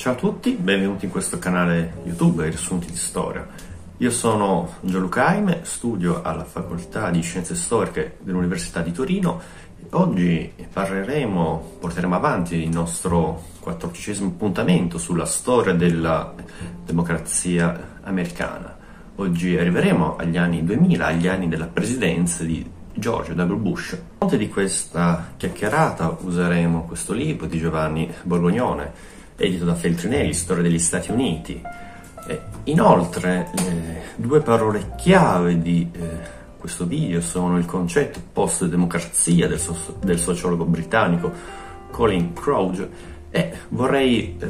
Ciao a tutti, benvenuti in questo canale YouTube Riassunti di Storia. Io sono Gianluca Aime, studio alla Facoltà di Scienze Storiche dell'Università di Torino oggi parleremo, porteremo avanti il nostro quattordicesimo appuntamento sulla storia della democrazia americana. Oggi arriveremo agli anni 2000, agli anni della presidenza di George W. Bush. A fronte di questa chiacchierata useremo questo libro di Giovanni Borgognone edito da Feltrinelli, Storia degli Stati Uniti. Eh, inoltre, le due parole chiave di eh, questo video sono il concetto post-democrazia del, so- del, sociologo britannico Colin Crouch e vorrei eh,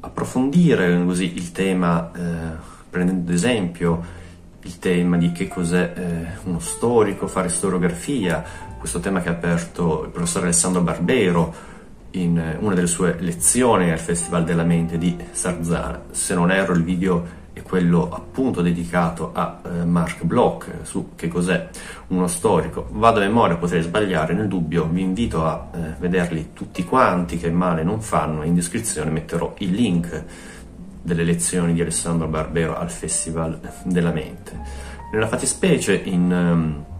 approfondire così il tema eh, prendendo ad esempio il tema di che cos'è eh, uno storico, fare storiografia, questo tema che ha aperto il professor Alessandro Barbero, in eh, una delle sue lezioni al Festival della Mente di Sarzana. Se non erro il video è quello appunto dedicato a eh, Mark Bloch su che cos'è uno storico. Vado a memoria, potrei sbagliare, nel dubbio vi invito a eh, vederli tutti quanti che male non fanno, in descrizione metterò il link delle lezioni di Alessandro Barbero al Festival della Mente. Nella fattispecie in... Um,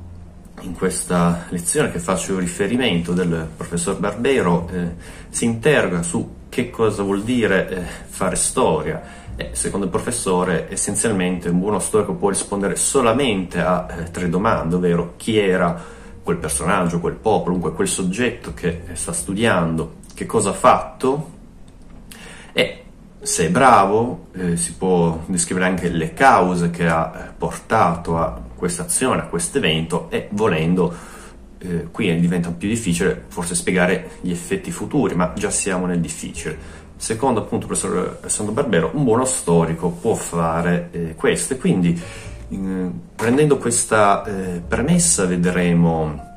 in questa lezione che faccio riferimento del professor Barbero eh, si interroga su che cosa vuol dire eh, fare storia. E, secondo il professore, essenzialmente un buono storico può rispondere solamente a eh, tre domande, ovvero chi era quel personaggio, quel popolo, comunque quel soggetto che sta studiando, che cosa ha fatto e se è bravo eh, si può descrivere anche le cause che ha eh, portato a questa azione, a questo evento e volendo eh, qui diventa più difficile forse spiegare gli effetti futuri, ma già siamo nel difficile. Secondo appunto il professor Alessandro Barbero, un buono storico può fare eh, questo e quindi prendendo questa eh, premessa vedremo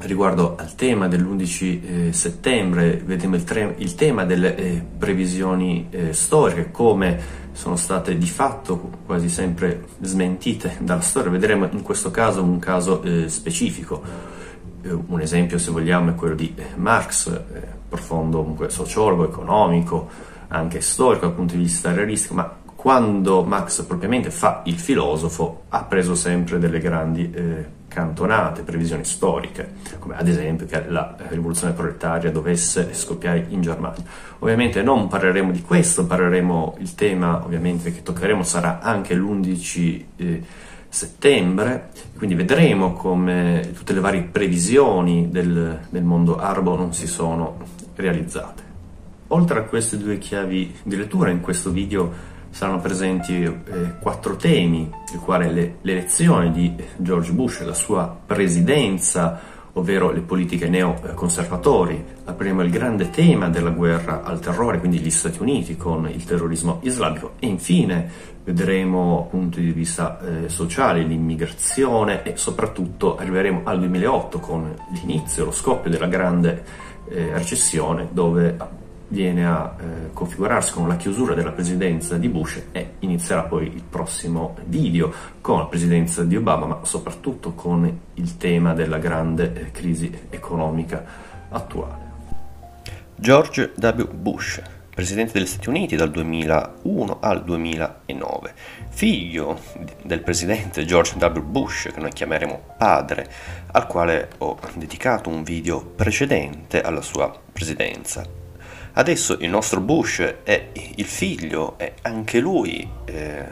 riguardo al tema dell'11 eh, settembre, vedremo il, tre, il, tema delle eh, previsioni eh, storiche, come sono state di fatto quasi sempre smentite dalla storia. Vedremo in questo caso un caso eh, specifico. Eh, un esempio, se vogliamo, è quello di eh, Marx, profondo comunque sociologo, economico, anche storico dal punto di vista realistico, ma quando Marx propriamente fa il filosofo ha preso sempre delle grandi cantonate, previsioni storiche, come ad esempio che la rivoluzione proletaria dovesse scoppiare in Germania. Ovviamente non parleremo di questo, parleremo, il tema ovviamente che toccheremo sarà anche l'11 eh, settembre, quindi vedremo come tutte le varie previsioni del, del mondo arabo non si sono realizzate. Oltre a queste due chiavi di lettura in questo video saranno presenti eh, quattro temi, il quale le, l'elezione di George Bush, la sua presidenza, ovvero le politiche neoconservatori. Apriremo il grande tema della guerra al terrore, quindi gli Stati Uniti con il terrorismo islamico e infine vedremo dal punto di vista eh, sociale l'immigrazione e soprattutto arriveremo al 2008 con l'inizio, lo scoppio della grande eh, recessione dove viene a eh, configurarsi con la chiusura della presidenza di Bush e inizierà poi il prossimo video con la presidenza di Obama, ma soprattutto con il tema della grande eh, crisi economica attuale. George W. Bush, presidente degli Stati Uniti dal 2001 al 2009, figlio del presidente George W. Bush, che noi chiameremo padre, al quale ho dedicato un video precedente alla sua presidenza Adesso il nostro Bush è il figlio e anche lui eh,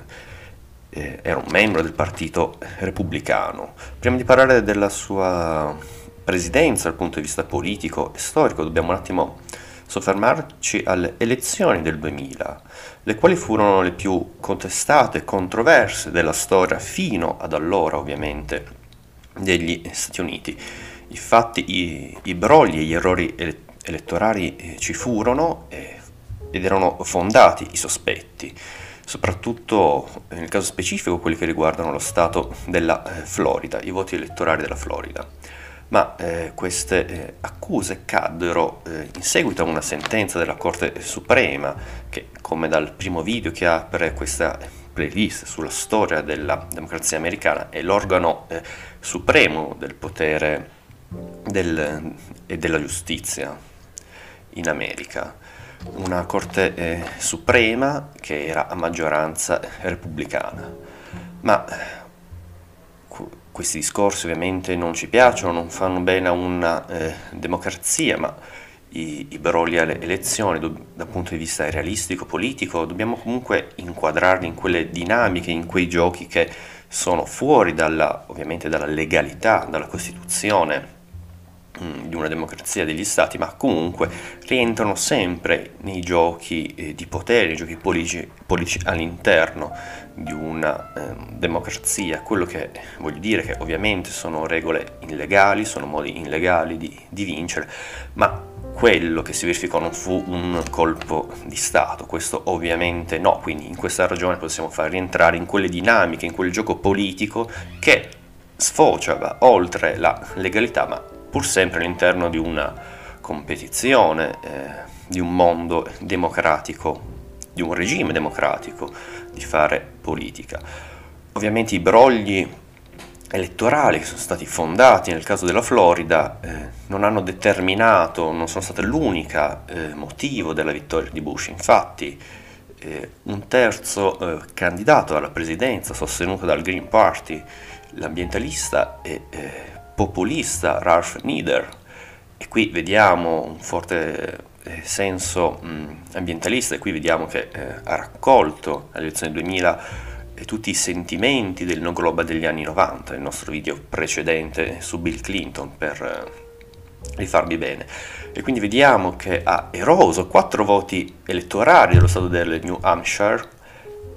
eh, era un membro del partito repubblicano. Prima di parlare della sua presidenza dal punto di vista politico e storico dobbiamo un attimo soffermarci alle elezioni del 2000, le quali furono le più contestate e controverse della storia fino ad allora ovviamente degli Stati Uniti. Infatti i, i brogli e gli errori elettorali elettorali eh, ci furono eh, ed erano fondati i sospetti, soprattutto nel caso specifico quelli che riguardano lo stato della eh, Florida, i voti elettorali della Florida. Ma eh, queste eh, accuse caddero eh, in seguito a una sentenza della Corte Suprema che, come dal primo video che apre questa playlist sulla storia della democrazia americana, è l'organo supremo del potere del, e della giustizia in America. una Corte eh, Suprema che era a maggioranza repubblicana. Ma questi discorsi ovviamente non ci piacciono, non fanno bene a una eh, democrazia, ma i, i brogli alle elezioni do, dal punto di vista realistico, politico, dobbiamo comunque inquadrarli in quelle dinamiche, in quei giochi che sono fuori dalla, ovviamente dalla legalità, dalla Costituzione di una democrazia degli stati, ma comunque rientrano sempre nei giochi eh, di potere, nei giochi politici, politici all'interno di una eh, democrazia. Quello che voglio dire è che ovviamente sono regole illegali, sono modi illegali di, di vincere, ma quello che si verificò non fu un colpo di Stato, questo ovviamente no, quindi in questa ragione possiamo far rientrare in quelle dinamiche, in quel gioco politico che sfociava oltre la legalità, ma pur sempre all'interno di una competizione, eh, di un mondo democratico, di un regime democratico, di fare politica. Ovviamente i brogli elettorali che sono stati fondati nel caso della Florida eh, non hanno determinato, non sono state l'unica eh, motivo della vittoria di Bush. Infatti eh, un terzo eh, candidato alla presidenza sostenuto dal Green Party, l'ambientalista e eh, populista Ralph Nader, e qui vediamo un forte eh, senso mh, ambientalista e qui vediamo che ha raccolto alle elezioni 2000 e tutti i sentimenti del no global degli anni 90, il nostro video precedente su Bill Clinton per eh, rifarvi bene. E quindi vediamo che ha eroso quattro voti elettorali dello stato del New Hampshire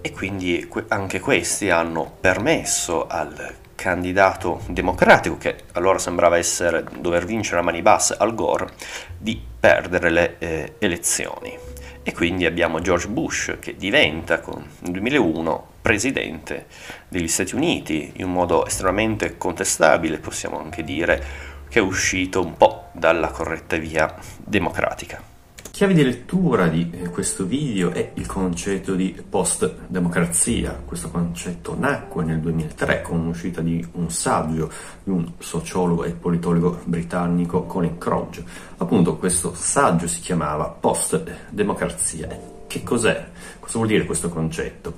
e quindi anche questi hanno permesso al candidato democratico, che allora sembrava essere dover vincere a mani basse Al Gore, di perdere le eh, elezioni. E quindi abbiamo George Bush che diventa nel 2001 presidente degli Stati Uniti in un modo estremamente contestabile, possiamo anche dire che è uscito un po' dalla corretta via democratica. Chiave di lettura di eh, questo video è il concetto di post-democrazia. Questo concetto nacque nel 2003 con l'uscita di un saggio di un sociologo e politologo britannico Colin Croge. Appunto questo saggio si chiamava Post-democrazia. Che cos'è? Cosa vuol dire questo concetto?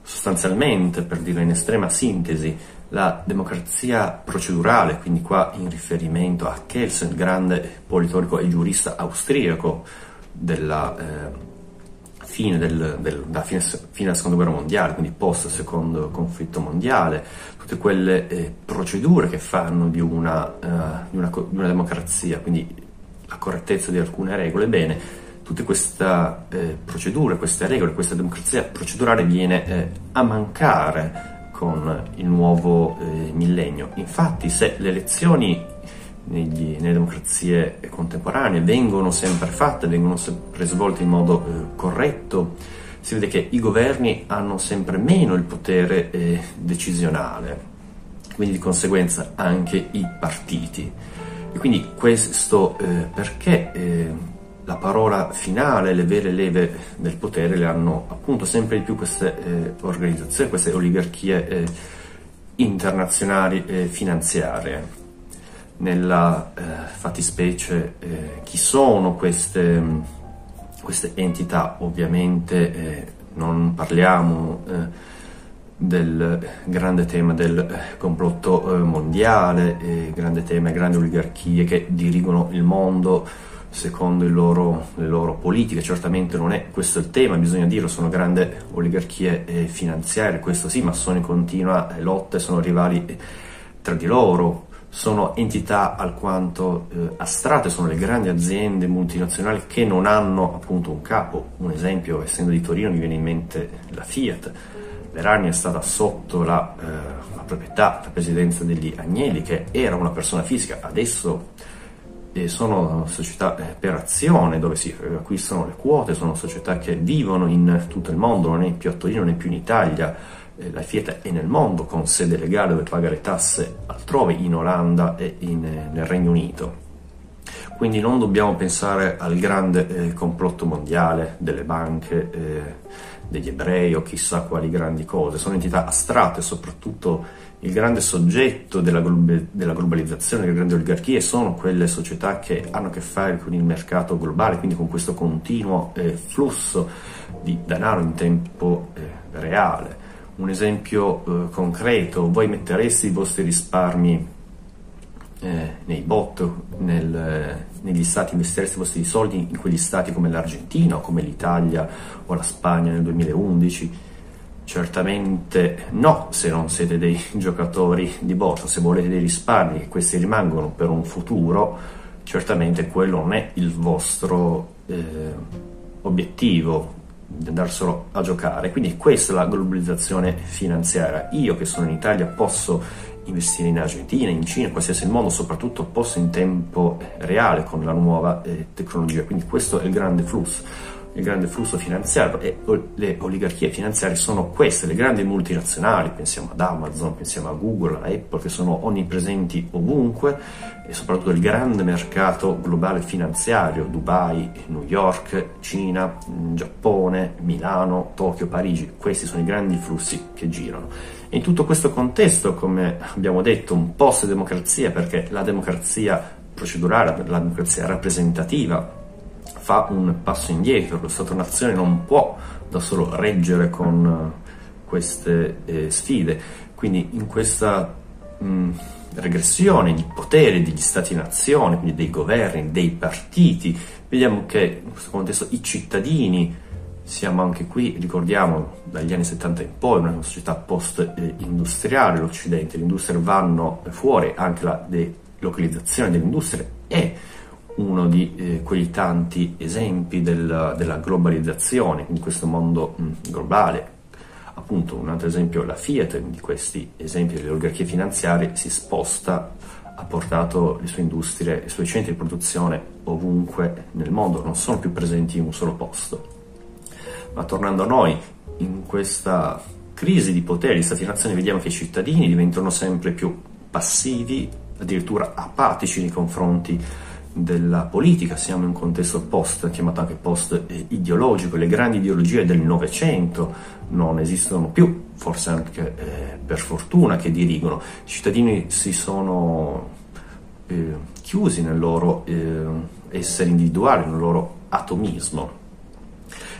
Sostanzialmente, per dire in estrema sintesi, la democrazia procedurale, quindi qua in riferimento a Kelsen, grande politologo e giurista austriaco, della eh, fine, del, del, da fine, fine, della seconda guerra mondiale, quindi post secondo conflitto mondiale, tutte quelle eh, procedure che fanno di una, uh, di, una, di una, democrazia, quindi la correttezza di alcune regole, bene, tutte queste eh, procedure, queste regole, questa democrazia procedurale viene eh, a mancare con il nuovo eh, millennio. Infatti se le elezioni negli, nelle democrazie contemporanee vengono sempre fatte, vengono sempre svolte in modo eh, corretto, si vede che i governi hanno sempre meno il potere eh, decisionale, quindi di conseguenza anche i partiti. E quindi questo eh, perché eh, la parola finale, le vere leve del potere le hanno appunto sempre di più queste eh, organizzazioni, queste oligarchie eh, internazionali finanziarie nella eh, fattispecie eh, chi sono queste, queste entità. Ovviamente eh, non parliamo eh, del grande tema del eh, complotto eh, mondiale, grande tema, grandi oligarchie che dirigono il mondo secondo loro, le loro politiche. Certamente non è questo il tema, bisogna dirlo, sono grandi oligarchie finanziarie, questo sì, ma sono in continua lotta, sono rivali tra di loro sono entità alquanto eh, astratte, sono le grandi aziende multinazionali che non hanno appunto un capo. Un esempio, essendo di Torino, mi viene in mente la Fiat. L'Erania è stata sotto la, eh, la, proprietà, la presidenza degli Agnelli, che era una persona fisica, adesso eh, sono società eh, per azione dove si acquistano le quote, sono società che vivono in tutto il mondo, non è più a Torino, non è più in Italia la Fiat è nel mondo con sede legale dove paga le tasse altrove in Olanda e in, eh, nel Regno Unito. Quindi non dobbiamo pensare al grande eh, complotto mondiale delle banche, eh, degli ebrei o chissà quali grandi cose, sono entità astratte, soprattutto il grande soggetto della, della globalizzazione, delle grandi oligarchie sono quelle società che hanno a che fare con il mercato globale, quindi con questo continuo eh, flusso di denaro in tempo eh, reale. Un esempio eh, concreto, voi mettereste i vostri risparmi eh, nei bot, nel, negli stati, investireste i vostri soldi in quegli stati come l'Argentina come l'Italia o la Spagna nel 2011? Certamente no, se non siete dei giocatori di borsa, se volete dei risparmi e questi rimangono per un futuro, certamente quello non è il vostro eh, obiettivo andarselo a giocare. Quindi questa è la globalizzazione finanziaria. Io che sono in Italia posso investire in Argentina, in Cina, in qualsiasi modo, soprattutto posso in tempo reale con la nuova eh, tecnologia. Quindi questo è il grande flusso il grande flusso finanziario e le oligarchie finanziarie sono queste, le grandi multinazionali, pensiamo ad Amazon, pensiamo a Google, a Apple, che sono onnipresenti ovunque e soprattutto il grande mercato globale finanziario, Dubai, New York, Cina, Giappone, Milano, Tokyo, Parigi, questi sono i grandi flussi che girano. In tutto questo contesto, come abbiamo detto, un post-democrazia, perché la democrazia procedurale, la democrazia rappresentativa, fa un passo indietro, lo Stato-nazione non può da solo reggere con eh, queste eh, sfide, quindi in questa mh, regressione di potere degli Stati-nazione, quindi dei governi, dei partiti, vediamo che in questo contesto i cittadini, siamo anche qui, ricordiamo, dagli anni 70 in poi, una società post-industriale, l'Occidente, le industrie vanno fuori, anche la delocalizzazione delle industrie è uno di eh, quei tanti esempi del, della globalizzazione in questo mondo mh, globale. Appunto, un altro esempio, la Fiat, di questi esempi delle oligarchie finanziarie, si sposta, ha portato le sue industrie, i suoi centri di produzione ovunque nel mondo, non sono più presenti in un solo posto. Ma tornando a noi, in questa crisi di potere di Stati-nazione vediamo che i cittadini diventano sempre più passivi, addirittura apatici nei confronti della politica, siamo in un contesto post, chiamato anche post ideologico, le grandi ideologie del Novecento non esistono più, forse anche eh, per fortuna che dirigono, i cittadini si sono eh, chiusi nel loro eh, essere individuale, nel loro atomismo.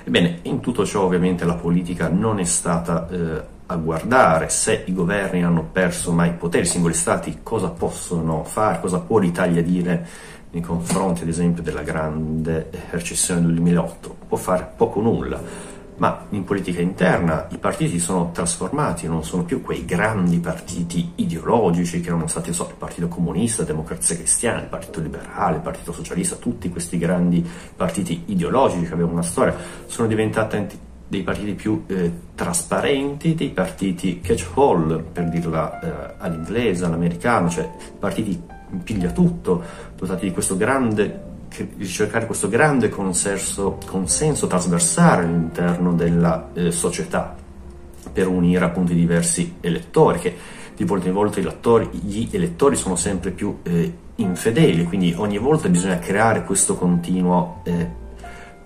Ebbene, in tutto ciò ovviamente la politica non è stata eh, a guardare. Se i governi hanno perso mai potere, i singoli stati cosa possono fare, cosa può l'Italia dire nei confronti ad esempio della grande recessione del 2008, può fare poco o nulla, ma in politica interna i partiti sono trasformati, non sono più quei grandi partiti ideologici che erano stati so, il Partito Comunista, la Democrazia Cristiana, il Partito Liberale, il Partito Socialista, tutti questi grandi partiti ideologici che avevano una storia, sono diventati dei partiti più eh, trasparenti, dei partiti catch-all, per dirla eh, all'inglese, all'americano, cioè partiti piglia tutto, dotati di questo grande di cercare questo grande consenso, consenso trasversale all'interno della eh, società per unire appunto i diversi elettori che di volta in volta gli elettori sono sempre più eh, infedeli quindi ogni volta bisogna creare questo continuo eh,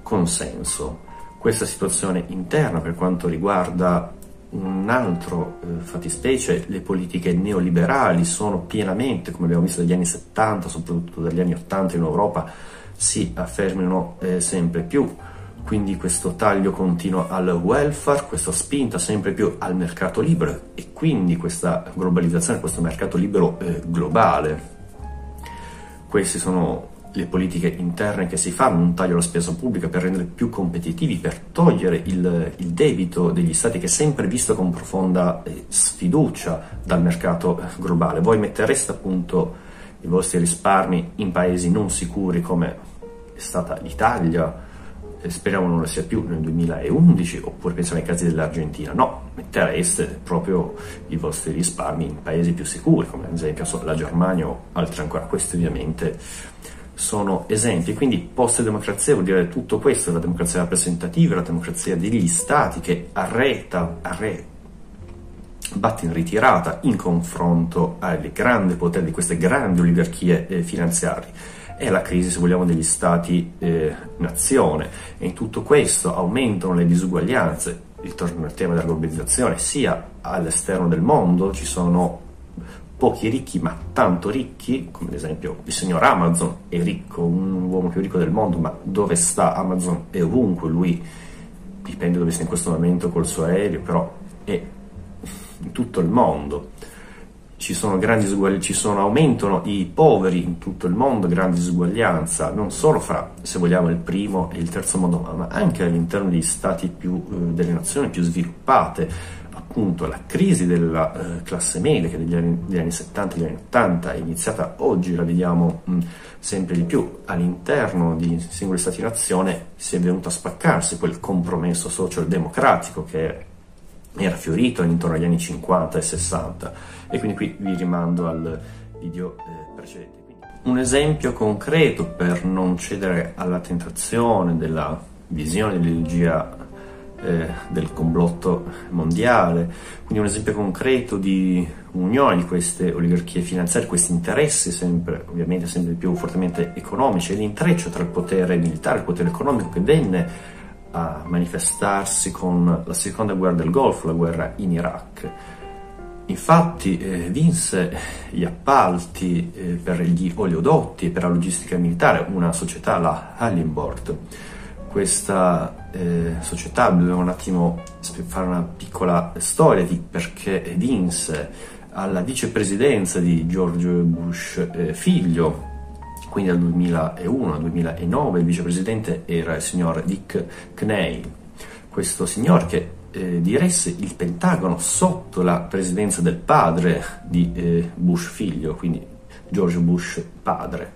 consenso. Questa situazione interna per quanto riguarda un altro eh, fattispecie, le politiche neoliberali sono pienamente, come abbiamo visto dagli anni 70, soprattutto dagli anni 80 in Europa, si affermano eh, sempre più. Quindi questo taglio continuo al welfare, questa spinta sempre più al mercato libero e quindi questa globalizzazione, questo mercato libero eh, globale. Questi sono le politiche interne che si fanno, un taglio alla spesa pubblica per rendere più competitivi, per togliere il, il debito degli stati che è sempre visto con profonda eh, sfiducia dal mercato eh, globale. Voi mettereste appunto i vostri risparmi in paesi non sicuri come è stata l'Italia, speriamo non lo sia più nel 2011, oppure pensiamo ai casi dell'Argentina. No, mettereste proprio i vostri risparmi in paesi più sicuri, come ad esempio la Germania o altri ancora. Questi ovviamente sono esempi. Quindi post-democrazia vuol dire tutto questo, la democrazia rappresentativa, la democrazia degli stati che arreta, arre, batte in ritirata in confronto al grande potere di queste grandi oligarchie eh, finanziarie. È la crisi, se vogliamo, degli stati-nazione. Eh, e in tutto questo aumentano le disuguaglianze. il, il tema della globalizzazione, sia all'esterno del mondo ci sono pochi ricchi ma tanto ricchi, come ad esempio il signor Amazon è ricco, un uomo più ricco del mondo, ma dove sta Amazon è ovunque, lui dipende dove sia in questo momento col suo aereo, però è in tutto il mondo. Ci sono grandi disuguaglianze, aumentano i poveri in tutto il mondo, grande disuguaglianza, non solo fra, se vogliamo, il primo e il terzo mondo, ma anche all'interno degli stati più, eh, delle nazioni più sviluppate appunto la crisi della eh, classe media che negli anni, degli anni 70 e degli anni 80 è iniziata oggi, la vediamo mh, sempre di più all'interno di singoli stati-nazione, si è venuto a spaccarsi quel compromesso social-democratico che era fiorito intorno agli anni 50 e 60 e quindi qui vi rimando al video eh, precedente. Un esempio concreto per non cedere alla tentazione della visione dell'ideologia eh, del complotto mondiale, quindi un esempio concreto di unione di queste oligarchie finanziarie, questi interessi sempre, ovviamente sempre più fortemente economici e l'intreccio tra il potere militare e il potere economico che venne a manifestarsi con la seconda guerra del Golfo, la guerra in Iraq. Infatti eh, vinse gli appalti eh, per gli oleodotti e per la logistica militare una società, la Halliburton, questa eh, società, dobbiamo un attimo fare una piccola storia di perché vinse alla vicepresidenza di George Bush eh, figlio, quindi dal 2001 al 2009 il vicepresidente era il signor Dick Cheney, questo signor che eh, diresse il Pentagono sotto la presidenza del padre di eh, Bush figlio, quindi George Bush padre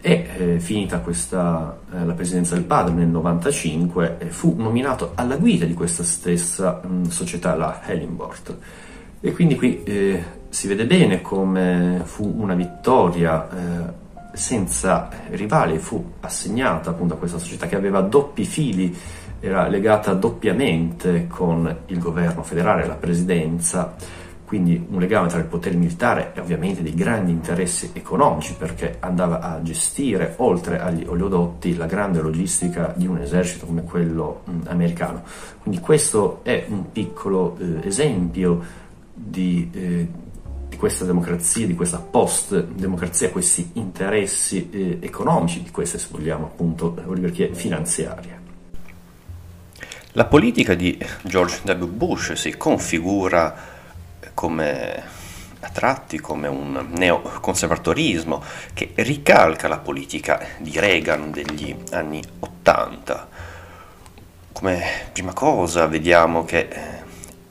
e eh, finita questa, eh, la presidenza del padre nel 1995 eh, fu nominato alla guida di questa stessa mh, società, la Hellingbort. E quindi qui eh, si vede bene come fu una vittoria eh, senza rivali, fu assegnata appunto a questa società che aveva doppi fili, era legata doppiamente con il governo federale, la presidenza, quindi un legame tra il potere militare e ovviamente dei grandi interessi economici perché andava a gestire oltre agli oleodotti la grande logistica di un esercito come quello americano. Quindi questo è un piccolo eh, esempio di, eh, di, questa democrazia, di questa post-democrazia, questi interessi eh, economici, di queste se vogliamo appunto oligarchie finanziarie. La politica di George W. Bush si configura come a tratti come un neoconservatorismo che ricalca la politica di Reagan degli anni 80. Come prima cosa vediamo che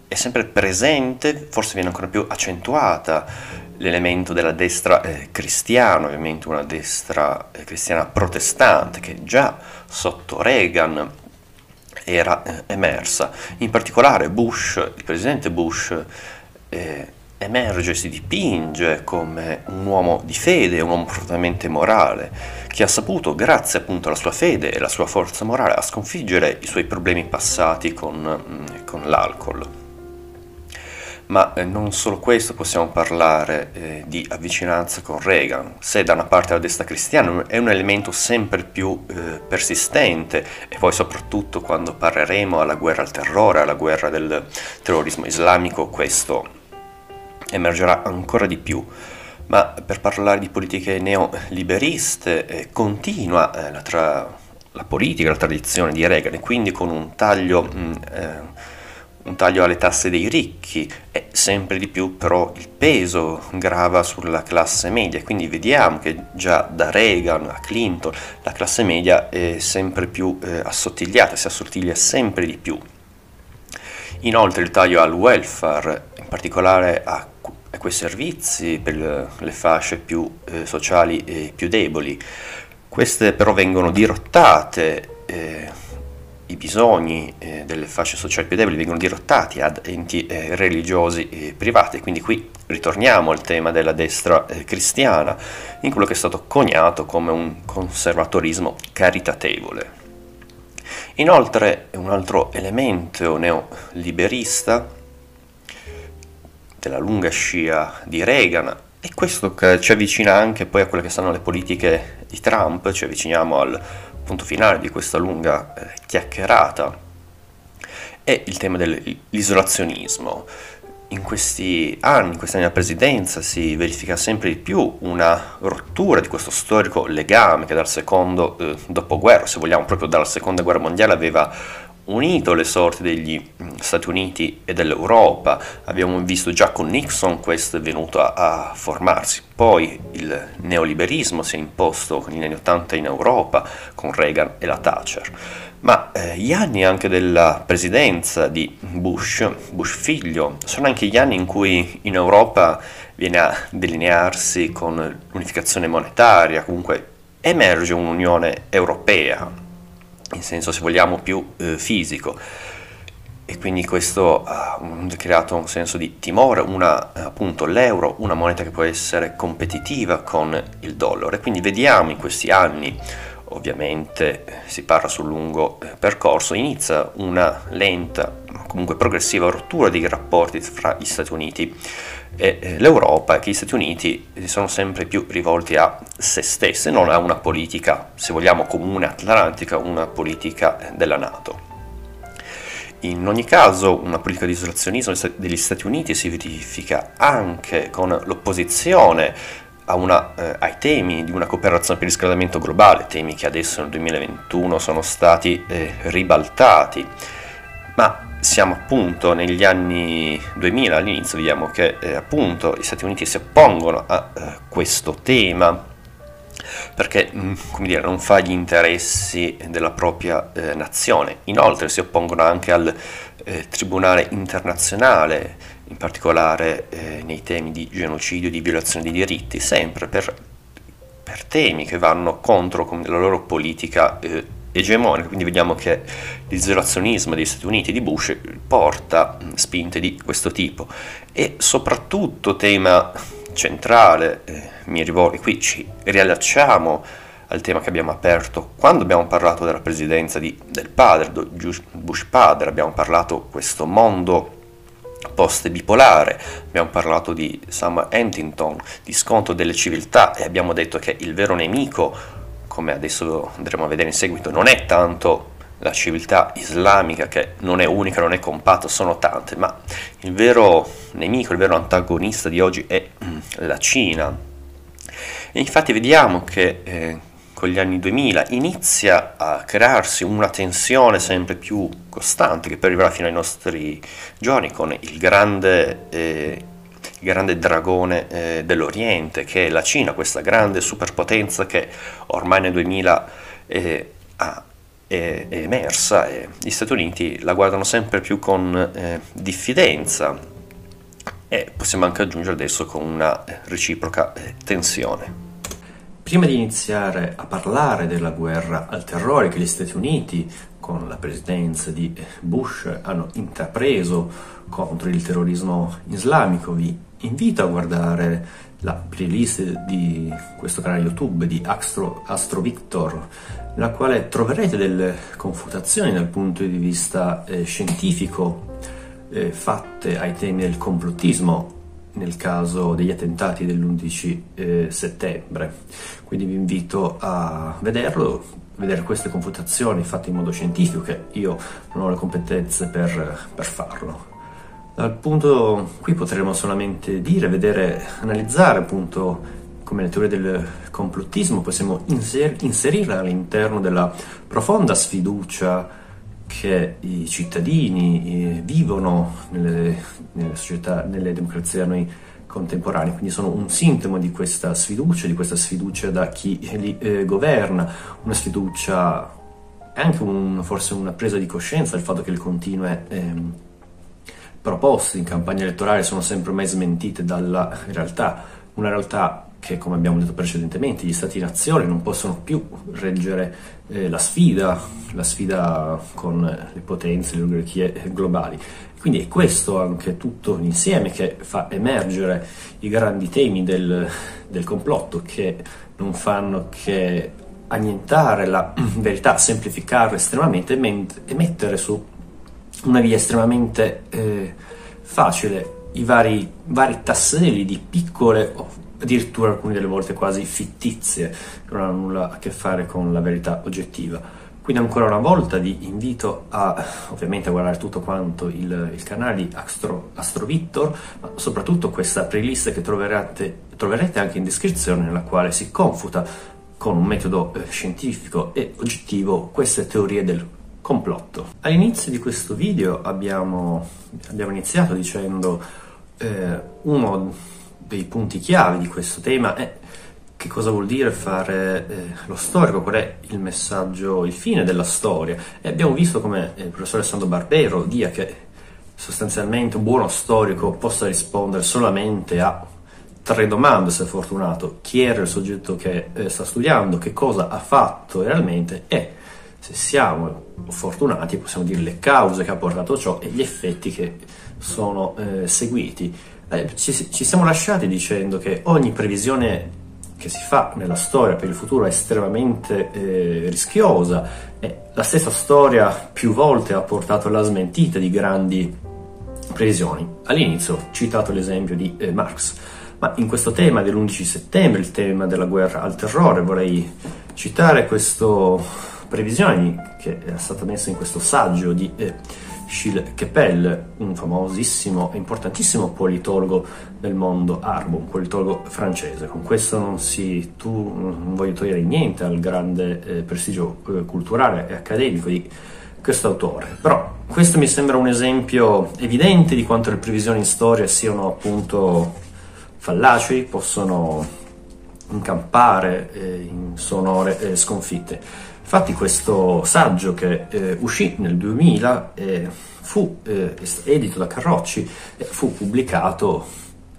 è sempre presente, forse viene ancora più accentuata, l'elemento della destra eh, cristiana, ovviamente una destra eh, cristiana protestante che già sotto Reagan era eh, emersa. In particolare Bush, il presidente Bush, eh, emerge, si dipinge come un uomo di fede, un uomo profondamente morale, che ha saputo, grazie appunto alla sua fede e alla sua forza morale, a sconfiggere i suoi problemi passati con, mm, con l'alcol. Ma eh, non solo questo, possiamo parlare eh, di avvicinanza con Reagan. Se da una parte la destra cristiana è un elemento sempre più eh, persistente, e poi soprattutto quando parleremo alla guerra al terrore, alla guerra del terrorismo islamico, questo emergerà ancora di più. Ma per parlare di politiche neoliberiste eh, continua eh, la, tra, la, politica, la tradizione di Reagan e quindi con un taglio, mh, mm, eh, un taglio alle tasse dei ricchi e sempre di più però il peso grava sulla classe media, quindi vediamo che già da Reagan a Clinton la classe media è sempre più eh, assottigliata, si assottiglia sempre di più. Inoltre il taglio al welfare, in particolare a a quei servizi per le fasce più eh, sociali e più deboli. Queste però vengono dirottate, eh, i bisogni eh, delle fasce sociali più deboli vengono dirottati ad enti eh, religiosi e privati, quindi qui ritorniamo al tema della destra eh, cristiana, in quello che è stato coniato come un conservatorismo caritatevole. Inoltre un altro elemento neoliberista della lunga scia di Reagan e questo ci avvicina anche poi a quelle che sono le politiche di Trump, ci avviciniamo al punto finale di questa lunga eh, chiacchierata è il tema dell'isolazionismo. In questi anni, in questi anni della presidenza, si verifica sempre di più una rottura di questo storico legame che dal secondo eh, dopoguerra, se vogliamo proprio dalla seconda guerra mondiale, aveva unito le sorti degli mm, Stati Uniti e dell'Europa. Abbiamo visto già con Nixon questo è venuto a, a formarsi. Poi il neoliberismo si è imposto negli anni Ottanta in Europa con Reagan e la Thatcher. Ma eh, gli anni anche della presidenza di Bush, Bush figlio, sono anche gli anni in cui in Europa viene a delinearsi con l'unificazione monetaria, comunque emerge un'Unione Europea in senso se vogliamo più eh, fisico. E quindi questo ha creato un senso di timore, una, appunto l'euro, una moneta che può essere competitiva con il dollaro. E quindi vediamo in questi anni, ovviamente si parla sul lungo eh, percorso, inizia una lenta, comunque progressiva rottura dei rapporti fra gli Stati Uniti e eh, l'Europa e gli Stati Uniti si sono sempre più rivolti a se stessi, non a una politica, se vogliamo, comune atlantica, una politica della Nato. In ogni caso una politica di isolazionismo degli Stati Uniti si verifica anche con l'opposizione una, eh, ai temi di una cooperazione per il riscaldamento globale, temi che adesso nel 2021 sono stati eh, ribaltati, ma siamo appunto negli anni 2000, all'inizio vediamo che eh, appunto gli Stati Uniti si oppongono a eh, questo tema perché mm, come dire, non fa gli interessi della propria eh, nazione. Inoltre si oppongono anche al eh, Tribunale internazionale, in particolare eh, nei temi di genocidio e di violazione dei diritti, sempre per, per temi che vanno contro la loro politica eh, egemonica, quindi vediamo che l'isolazionismo degli Stati Uniti di Bush porta spinte di questo tipo. E soprattutto tema centrale, eh, mi rivolgo qui ci riallacciamo al tema che abbiamo aperto quando abbiamo parlato della presidenza di, del padre, Bush padre, abbiamo parlato di questo mondo post bipolare, abbiamo parlato di Sam Huntington, di scontro delle civiltà e abbiamo detto che il vero nemico come adesso andremo a vedere in seguito, non è tanto la civiltà islamica che non è unica, non è compatta, sono tante, ma il vero nemico, il vero antagonista di oggi è mm, la Cina. E infatti vediamo che eh, con gli anni 2000 inizia a crearsi una tensione sempre più costante che poi arriverà fino ai nostri giorni con il grande eh, grande dragone eh, dell'Oriente, che è la Cina, questa grande superpotenza che ormai nel 2000 eh, ha, è, è, emersa e gli Stati Uniti la guardano sempre più con eh, diffidenza e possiamo anche aggiungere adesso con una reciproca eh, tensione. Prima di iniziare a parlare della guerra al terrore che gli Stati Uniti, con la presidenza di Bush, hanno intrapreso contro il terrorismo islamico, vi invito a guardare la playlist di questo canale YouTube di Astro, Astro Victor, nella quale troverete delle confutazioni dal punto di vista eh, scientifico eh, fatte ai temi del complottismo nel caso degli attentati dell'11 eh, settembre. Quindi vi invito a vederlo, vedere queste confutazioni fatte in modo scientifico, che io non ho le competenze per, per farlo. Dal punto qui potremmo solamente dire, vedere, analizzare appunto come le teorie del complottismo possiamo inser- inserirla all'interno della profonda sfiducia che i cittadini eh, vivono nelle, nelle società, nelle democrazie da noi contemporanee, quindi sono un sintomo di questa sfiducia, di questa sfiducia da chi li eh, governa, una sfiducia anche un, forse una presa di coscienza del fatto che le continue eh, proposte in campagna elettorale sono sempre mai smentite dalla realtà, una realtà che come abbiamo detto precedentemente gli stati-nazione non possono più reggere eh, la sfida, la sfida con le potenze, le oligarchie globali. Quindi è questo anche tutto insieme che fa emergere i grandi temi del, del complotto che non fanno che annientare la verità, semplificarla estremamente e mettere su una via estremamente eh, facile i vari, vari tasselli di piccole addirittura alcune delle volte quasi fittizie, che non hanno nulla a che fare con la verità oggettiva. Quindi ancora una volta vi invito a ovviamente a guardare tutto quanto il, il canale di Astro, Astro Victor, ma soprattutto questa playlist che troverete, troverete anche in descrizione nella quale si confuta con un metodo eh, scientifico e oggettivo queste teorie del complotto. All'inizio di questo video abbiamo, abbiamo iniziato dicendo eh, uno dei punti chiave di questo tema è che cosa vuol dire fare eh, lo storico, qual è il messaggio, il fine della storia. E abbiamo visto come il professor Alessandro Barbero dia che sostanzialmente un buono storico possa rispondere solamente a tre domande se fortunato. Chi era il soggetto che eh, sta studiando, che cosa ha fatto realmente e se siamo fortunati possiamo dire le cause che ha portato ciò e gli effetti che sono eh, seguiti. Eh, ci, ci siamo lasciati dicendo che ogni previsione che si fa nella storia per il futuro è estremamente eh, rischiosa e la stessa storia più volte ha portato alla smentita di grandi previsioni. All'inizio ho citato l'esempio di eh, Marx, ma in questo tema dell'11 settembre, il tema della guerra al terrore, vorrei citare questa previsione che è stata messa in questo saggio di eh, Gilles Kepel, un famosissimo e importantissimo politologo del mondo arabo, un politologo francese. Con questo non, si, tu, non voglio togliere niente al grande eh, prestigio eh, culturale e accademico di questo autore, però questo mi sembra un esempio evidente di quanto le previsioni in storia siano appunto fallaci, possono incampare eh, in sonore eh, sconfitte. Infatti questo saggio che eh, uscì nel 2000 eh, fu eh, edito da Carrocci e fu pubblicato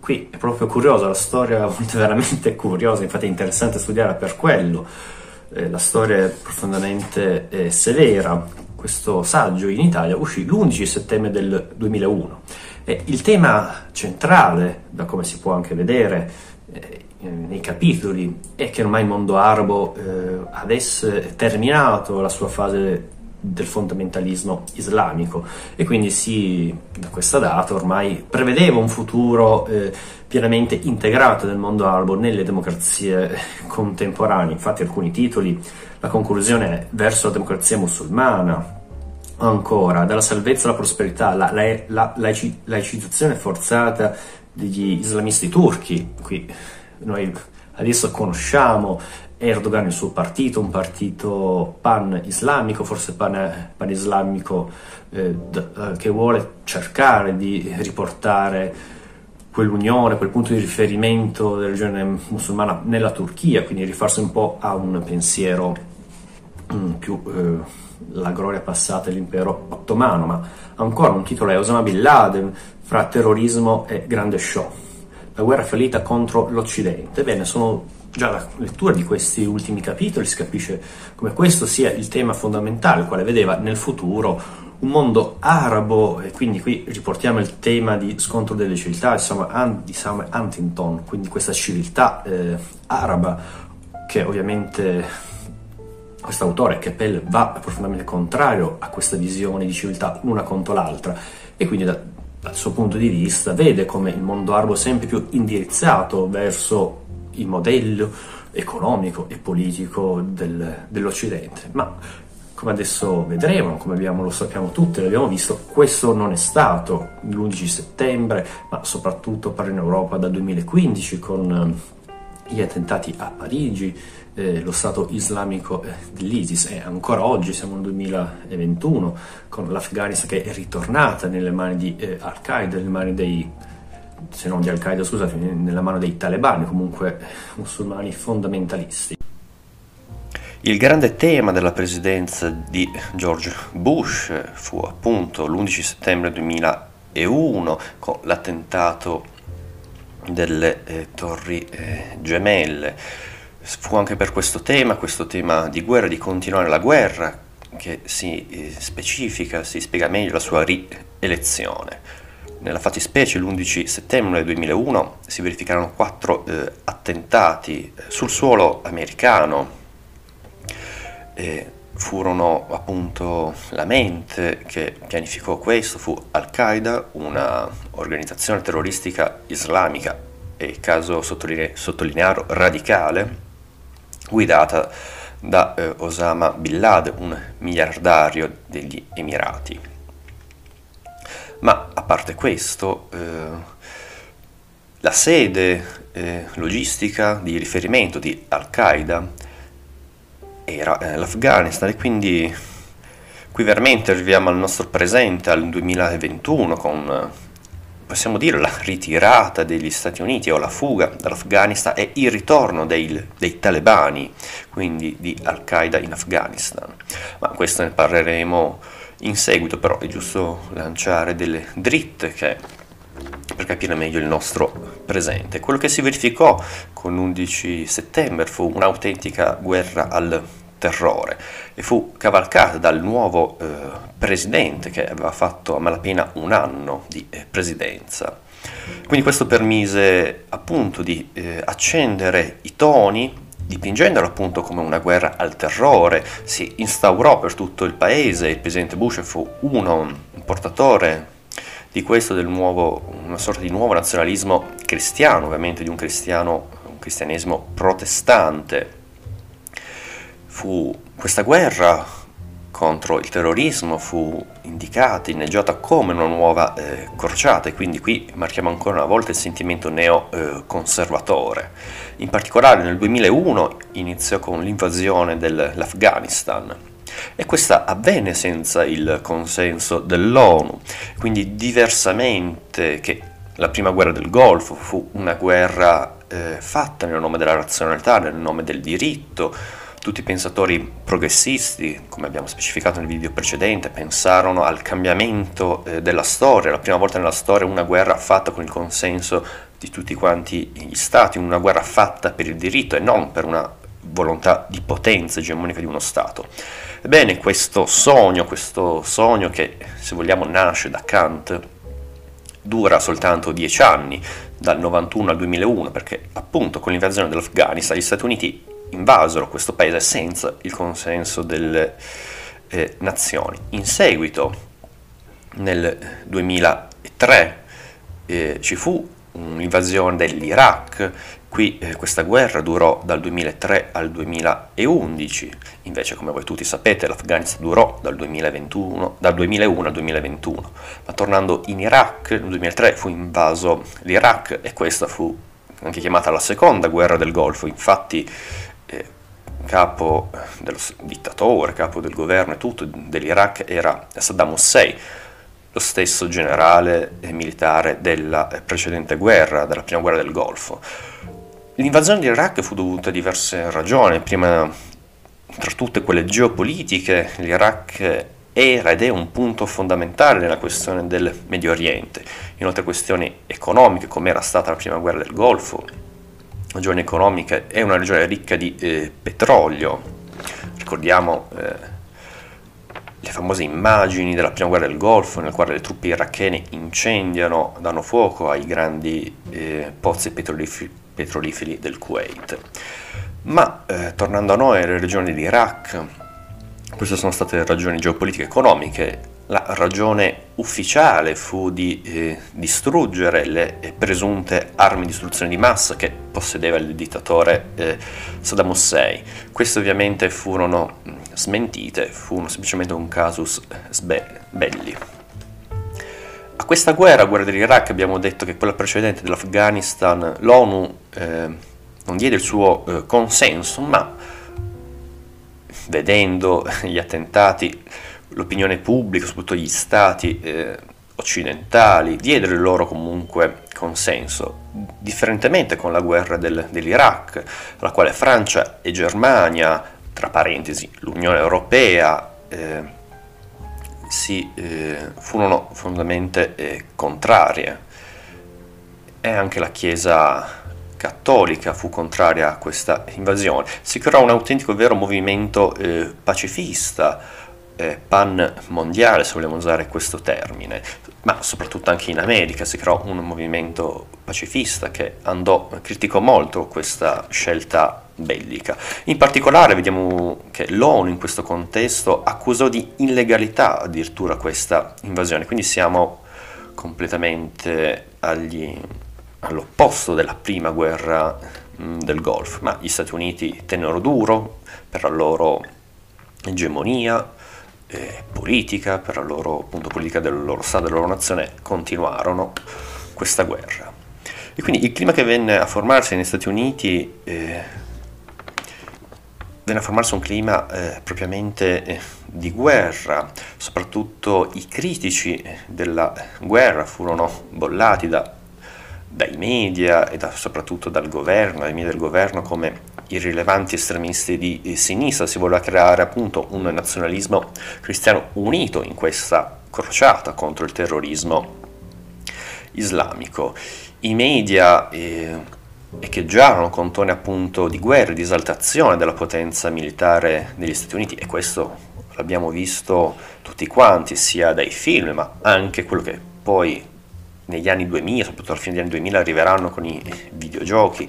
qui. È proprio curiosa, la storia è veramente curiosa, infatti è interessante studiare per quello. Eh, la storia è profondamente eh, severa. Questo saggio in Italia uscì l'11 settembre del 2001 e il tema centrale, da come si può anche vedere, eh, eh, nei capitoli è che ormai il mondo arabo eh, avesse terminato la sua fase del fondamentalismo islamico e quindi si, da questa data ormai prevedeva un futuro eh, pienamente integrato del mondo arabo nelle democrazie contemporanee. Infatti alcuni titoli, la conclusione è verso la democrazia musulmana, ancora dalla salvezza alla prosperità, la, la, la, la laicizzazione forzata degli islamisti turchi, qui noi adesso conosciamo Erdogan e il suo partito, un partito pan-islamico, forse pan, pan-islamico eh, eh, che vuole cercare di riportare quell'unione, quel punto di riferimento della religione musulmana nella Turchia, quindi rifarsi un po' a un pensiero mm, più eh, la gloria passata dell'impero ottomano, ma ancora un titolo è Osama Bin Laden fra terrorismo e grande show la guerra fallita contro l'Occidente. Bene, sono già la lettura di questi ultimi capitoli si capisce come questo sia il tema fondamentale, quale vedeva nel futuro un mondo arabo, e quindi qui riportiamo il tema di scontro delle civiltà di Samuel Huntington, quindi questa civiltà eh, araba che ovviamente questo autore, Keppel, va profondamente contrario a questa visione di civiltà l'una contro l'altra e quindi da, dal suo punto di vista vede come il mondo arabo sempre più indirizzato verso il modello economico e politico del, dell'Occidente. Ma come adesso vedremo, come abbiamo, lo sappiamo tutti, l'abbiamo visto, questo non è stato l'11 settembre, ma soprattutto per in Europa dal 2015 con gli attentati a Parigi, eh, lo Stato islamico eh, dell'ISIS e ancora oggi siamo nel 2021 con l'Afghanistan che è ritornata nelle mani di eh, Al-Qaeda, nelle mani dei se non di Al-Qaeda, scusate, nella mano dei talebani, comunque musulmani fondamentalisti. Il grande tema della presidenza di George Bush fu appunto l'11 settembre 2001 con l'attentato delle eh, torri eh, gemelle fu anche per questo tema, questo tema di guerra, di continuare la guerra, che si eh, specifica, si spiega meglio la sua rielezione. Nella fattispecie l'11 settembre 2001 si verificarono quattro eh, attentati eh, sul suolo americano. E furono appunto la mente che pianificò questo, fu Al-Qaeda, una organizzazione terroristica islamica e caso sottoline- sottolinearlo radicale, guidata da eh, Osama Bin Laden, un miliardario degli Emirati. Ma a parte questo, eh, la sede eh, logistica di riferimento di Al-Qaeda era eh, l'Afghanistan e quindi qui veramente arriviamo al nostro presente, al 2021, con possiamo dire la ritirata degli Stati Uniti o la fuga dall'Afghanistan e il ritorno dei, dei talebani, quindi di Al-Qaeda in Afghanistan. Ma questo ne parleremo in seguito, però è giusto lanciare delle dritte che, per capire meglio il nostro presente. Quello che si verificò con l'11 settembre fu un'autentica guerra al terrore. E fu cavalcata dal nuovo eh, presidente che aveva fatto a malapena un anno di eh, presidenza. Quindi questo permise appunto di eh, accendere i toni, dipingendolo appunto come una guerra al terrore, si instaurò per tutto il paese, il presidente Bush fu uno, un portatore di questo, del nuovo, una sorta di nuovo nazionalismo cristiano, ovviamente di un, cristiano, un cristianesimo protestante, fu questa guerra contro il terrorismo fu indicata, inneggiata come una nuova eh, crociata e quindi qui marchiamo ancora una volta il sentimento neoconservatore. Eh, In particolare nel 2001 iniziò con l'invasione dell'Afghanistan e questa avvenne senza il consenso dell'ONU, quindi diversamente che la prima guerra del Golfo fu una guerra eh, fatta nel nome della razionalità, nel nome del diritto, tutti i pensatori progressisti, come abbiamo specificato nel video precedente, pensarono al cambiamento eh, della storia, la prima volta nella storia una guerra fatta con il consenso di tutti quanti gli stati, una guerra fatta per il diritto e non per una volontà di potenza egemonica di uno Stato. Ebbene, questo sogno, questo sogno che se vogliamo nasce da Kant, dura soltanto dieci anni, dal 91 al 2001, perché appunto con l'invasione dell'Afghanistan gli Stati Uniti invasero questo paese senza il consenso delle eh, nazioni. In seguito, nel 2003, eh, ci fu un'invasione dell'Iraq, qui eh, questa guerra durò dal 2003 al 2011, invece come voi tutti sapete l'Afghanistan durò dal, 2021, dal 2001 al 2021, ma tornando in Iraq nel 2003 fu invaso l'Iraq e questa fu anche chiamata la seconda guerra del Golfo, infatti capo dello dittatore, capo del governo e tutto dell'Iraq era Saddam Hussein, lo stesso generale militare della precedente guerra, della prima guerra del Golfo. L'invasione dell'Iraq fu dovuta a diverse ragioni, prima tra tutte quelle geopolitiche, l'Iraq era ed è un punto fondamentale nella questione del Medio Oriente, inoltre questioni economiche come era stata la prima guerra del Golfo, regione economica, è una regione ricca di eh, petrolio. Ricordiamo eh, le famose immagini della prima guerra del Golfo, nel quale le truppe irachene incendiano, danno fuoco ai grandi eh, pozzi petroliferi, petroliferi, del Kuwait. Ma eh, tornando a noi, alle regioni dell'Iraq, queste sono state ragioni geopolitiche e economiche la ragione ufficiale fu di eh, distruggere le eh, presunte armi di distruzione di massa che possedeva il dittatore eh, Saddam Hussein. Queste ovviamente furono mh, smentite, furono semplicemente un casus sbe- belli. A questa guerra, guerra dell'Iraq, abbiamo detto che quella precedente dell'Afghanistan, l'ONU eh, non diede il suo eh, consenso, ma vedendo gli attentati l'opinione pubblica, soprattutto gli stati eh, occidentali, diedero il loro comunque consenso, differentemente con la guerra del, dell'Iraq, alla quale Francia e Germania, tra parentesi l'Unione Europea, eh, si, eh, furono fondamentalmente eh, contrarie e anche la Chiesa cattolica fu contraria a questa invasione. Si creò un autentico vero movimento eh, pacifista, eh, pan mondiale, se vogliamo usare questo termine, ma soprattutto anche in America si creò un movimento pacifista che andò, criticò molto questa scelta bellica. In particolare vediamo che l'ONU in questo contesto accusò di illegalità addirittura questa invasione, quindi siamo completamente agli, all'opposto della prima guerra mh, del Golfo, ma gli Stati Uniti tennero duro per la loro egemonia eh, politica, per la loro appunto, politica del loro Stato, della loro nazione, continuarono questa guerra. E quindi il clima che venne a formarsi negli Stati Uniti eh, venne a formarsi un clima eh, propriamente eh, di guerra, soprattutto i critici della guerra furono bollati da, dai media e da, soprattutto dal governo, dai media del governo come irrilevanti estremisti di eh, sinistra, si voleva creare appunto un nazionalismo cristiano unito in questa crociata contro il terrorismo islamico. I media eh, echeggiarono con toni appunto di guerra, di esaltazione della potenza militare degli Stati Uniti e questo l'abbiamo visto tutti quanti, sia dai film ma anche quello che poi negli anni 2000, soprattutto alla fine degli anni 2000, arriveranno con i videogiochi.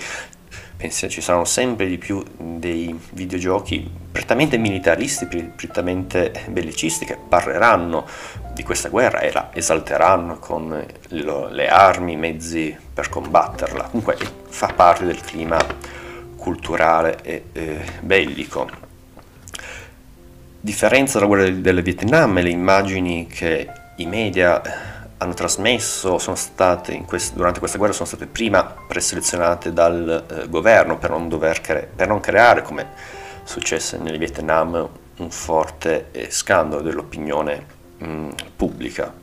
Penso ci saranno sempre di più dei videogiochi prettamente militaristi, prettamente bellicisti che parleranno di questa guerra e la esalteranno con le armi, i mezzi per combatterla. Comunque fa parte del clima culturale e eh, bellico. Differenza dalla guerra del Vietnam, le immagini che i media hanno trasmesso quest- durante questa guerra sono state prima preselezionate dal eh, governo per non, cre- per non, creare, come successe nel Vietnam, un forte eh, scandalo dell'opinione mh, pubblica.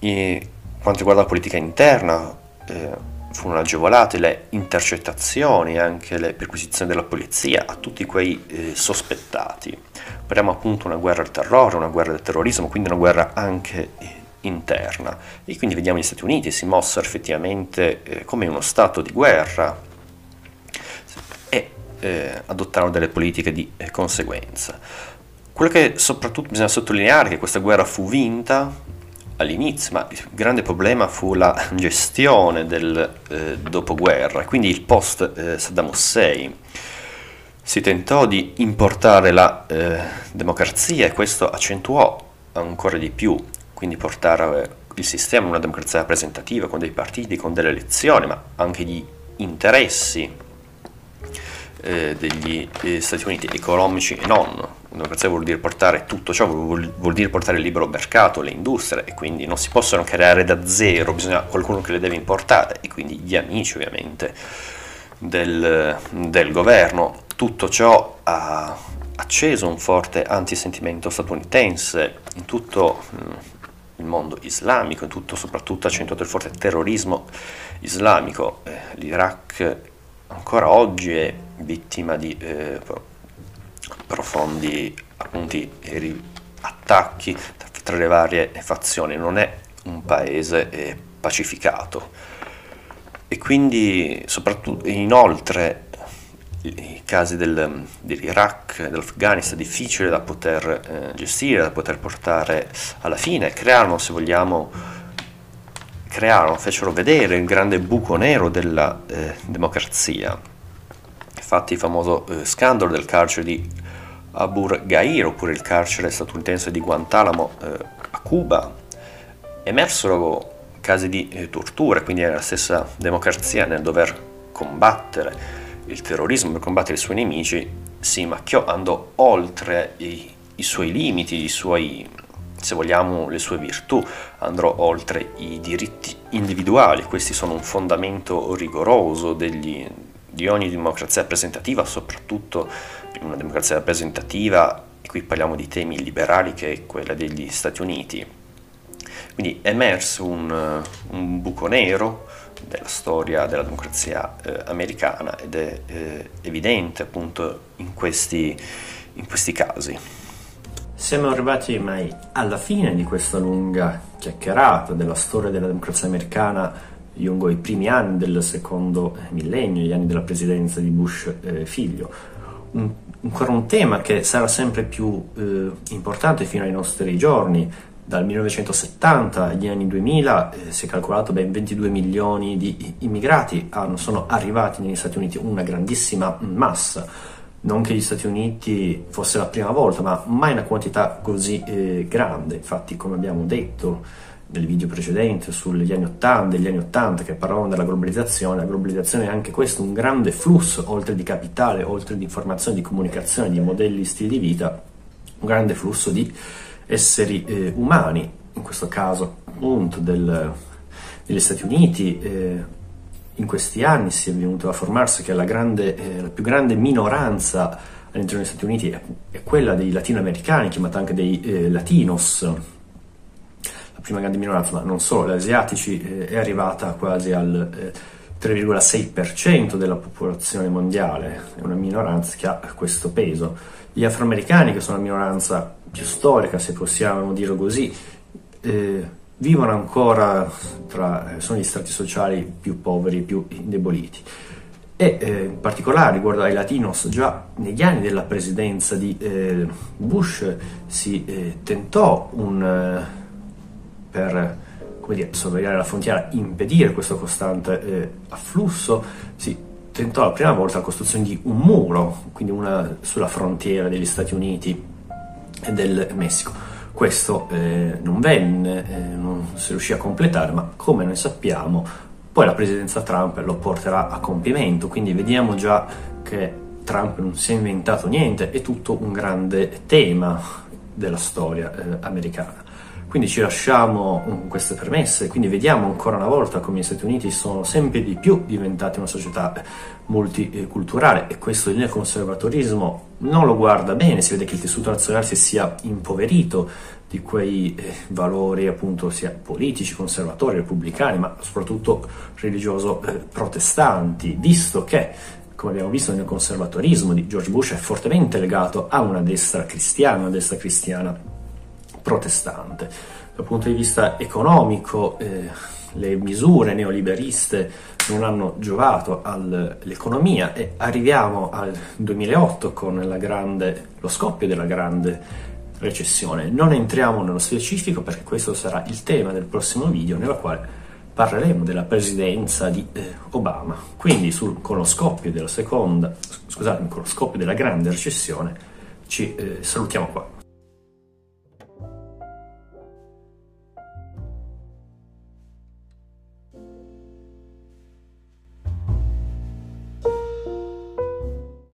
E quanto riguarda la politica interna, eh, furono agevolate le intercettazioni, anche le perquisizioni della polizia a tutti quei eh, sospettati. Parliamo appunto di una guerra al terrore, una guerra del terrorismo, quindi una guerra anche eh, interna e quindi vediamo gli Stati Uniti si mossero effettivamente eh, come uno stato di guerra e eh, adottarono delle politiche di eh, conseguenza. Quello che soprattutto bisogna sottolineare è che questa guerra fu vinta all'inizio, ma il grande problema fu la gestione del eh, dopoguerra, quindi il post eh, Saddam Hussein. Si tentò di importare la eh, democrazia e questo accentuò ancora di più quindi portare eh, il sistema a una democrazia rappresentativa con dei partiti, con delle elezioni, ma anche gli interessi eh, degli eh, Stati Uniti economici e non. Democrazia vuol dire portare tutto ciò, vuol, vuol, dire portare il libero mercato, le industrie e quindi non si possono creare da zero, bisogna qualcuno che le deve importare e quindi gli amici ovviamente del, del governo. Tutto ciò ha acceso un forte antisentimento statunitense in tutto il mondo islamico, tutto soprattutto accentuato il forte terrorismo islamico. Eh, L'Iraq ancora oggi è vittima di eh, profondi appunti, attacchi tra le varie fazioni, non è un paese eh, pacificato. E quindi, soprattutto, inoltre, i casi del, dell'Iraq, dell'Afghanistan difficili da poter eh, gestire, da poter portare alla fine, crearono, se vogliamo, crearono, fecero vedere il grande buco nero della eh, democrazia. Infatti il famoso eh, scandalo del carcere di Abu Ghraib, oppure il carcere statunitense di Guantanamo eh, a Cuba, emersero casi di eh, tortura, quindi era la stessa democrazia nel dover combattere il terrorismo per combattere i suoi nemici si macchiò, andò oltre i, i suoi limiti, i suoi, se vogliamo, le sue virtù, andrò oltre i diritti individuali, questi sono un fondamento rigoroso degli, di ogni democrazia rappresentativa, soprattutto in una democrazia rappresentativa, e qui parliamo di temi liberali che è quella degli Stati Uniti. Quindi è emerso un, un buco nero della storia della democrazia eh, americana ed è eh, evidente appunto in questi, in questi casi. Siamo arrivati mai alla fine di questa lunga chiacchierata della storia della democrazia americana lungo i primi anni del secondo millennio, gli anni della presidenza di Bush eh, figlio. Un, ancora un tema che sarà sempre più eh, importante fino ai nostri giorni, dal 1970 agli anni 2000 eh, si è calcolato ben 22 milioni di immigrati hanno, sono arrivati negli Stati Uniti, una grandissima massa. Non che gli Stati Uniti fosse la prima volta, ma mai una quantità così eh, grande. Infatti, come abbiamo detto, nel video precedente sugli anni 80, degli anni 80 che parlavano della globalizzazione, la globalizzazione è anche questo, un grande flusso, oltre di capitale, oltre di informazione, di comunicazione, di modelli, stili di vita, un grande flusso di esseri eh, umani, in questo caso appunto del, degli Stati Uniti. Eh, in questi anni si è venuto a formarsi che la, grande, eh, la più grande minoranza all'interno degli Stati Uniti è, è quella dei latinoamericani, chiamata anche dei eh, latinos, la prima grande minoranza, ma non solo, gli asiatici, eh, è arrivata quasi al 3,6% eh, della popolazione mondiale, è una minoranza che ha questo peso. Gli afroamericani, che sono la minoranza più storica, se possiamo dire così, eh, vivono ancora tra, sono gli strati sociali più poveri, più indeboliti. E eh, in particolare riguardo ai latinos, già negli anni della presidenza di eh, Bush si eh, tentò un, eh, per dire, sorvegliare la frontiera, impedire questo costante eh, afflusso, si tentò la prima volta la costruzione di un muro, quindi una sulla frontiera degli Stati Uniti e del Messico. Questo eh, non venne, non si riuscì a completare, ma come noi sappiamo poi la presidenza Trump lo porterà a compimento, quindi vediamo già che Trump non si è inventato niente, è tutto un grande tema della storia eh, americana. Quindi ci lasciamo um, queste premesse, quindi vediamo ancora una volta come gli Stati Uniti sono sempre di più diventati una società multiculturale e questo il neoconservatorismo non lo guarda bene, si vede che il tessuto nazionale si sia impoverito di quei eh, valori appunto sia politici, conservatori, repubblicani, ma soprattutto religioso eh, protestanti, visto che come abbiamo visto nel conservatorismo di George Bush è fortemente legato a una destra cristiana, una destra cristiana protestante. Dal punto di vista economico, eh, le misure neoliberiste non hanno giovato all'economia e arriviamo al 2008 con grande, lo scoppio della grande recessione. Non entriamo nello specifico perché questo sarà il tema del prossimo video nella quale parleremo della presidenza di eh, Obama. Quindi sul, con lo scoppio della seconda, scusatemi, con lo scoppio della grande recessione ci eh, salutiamo qua.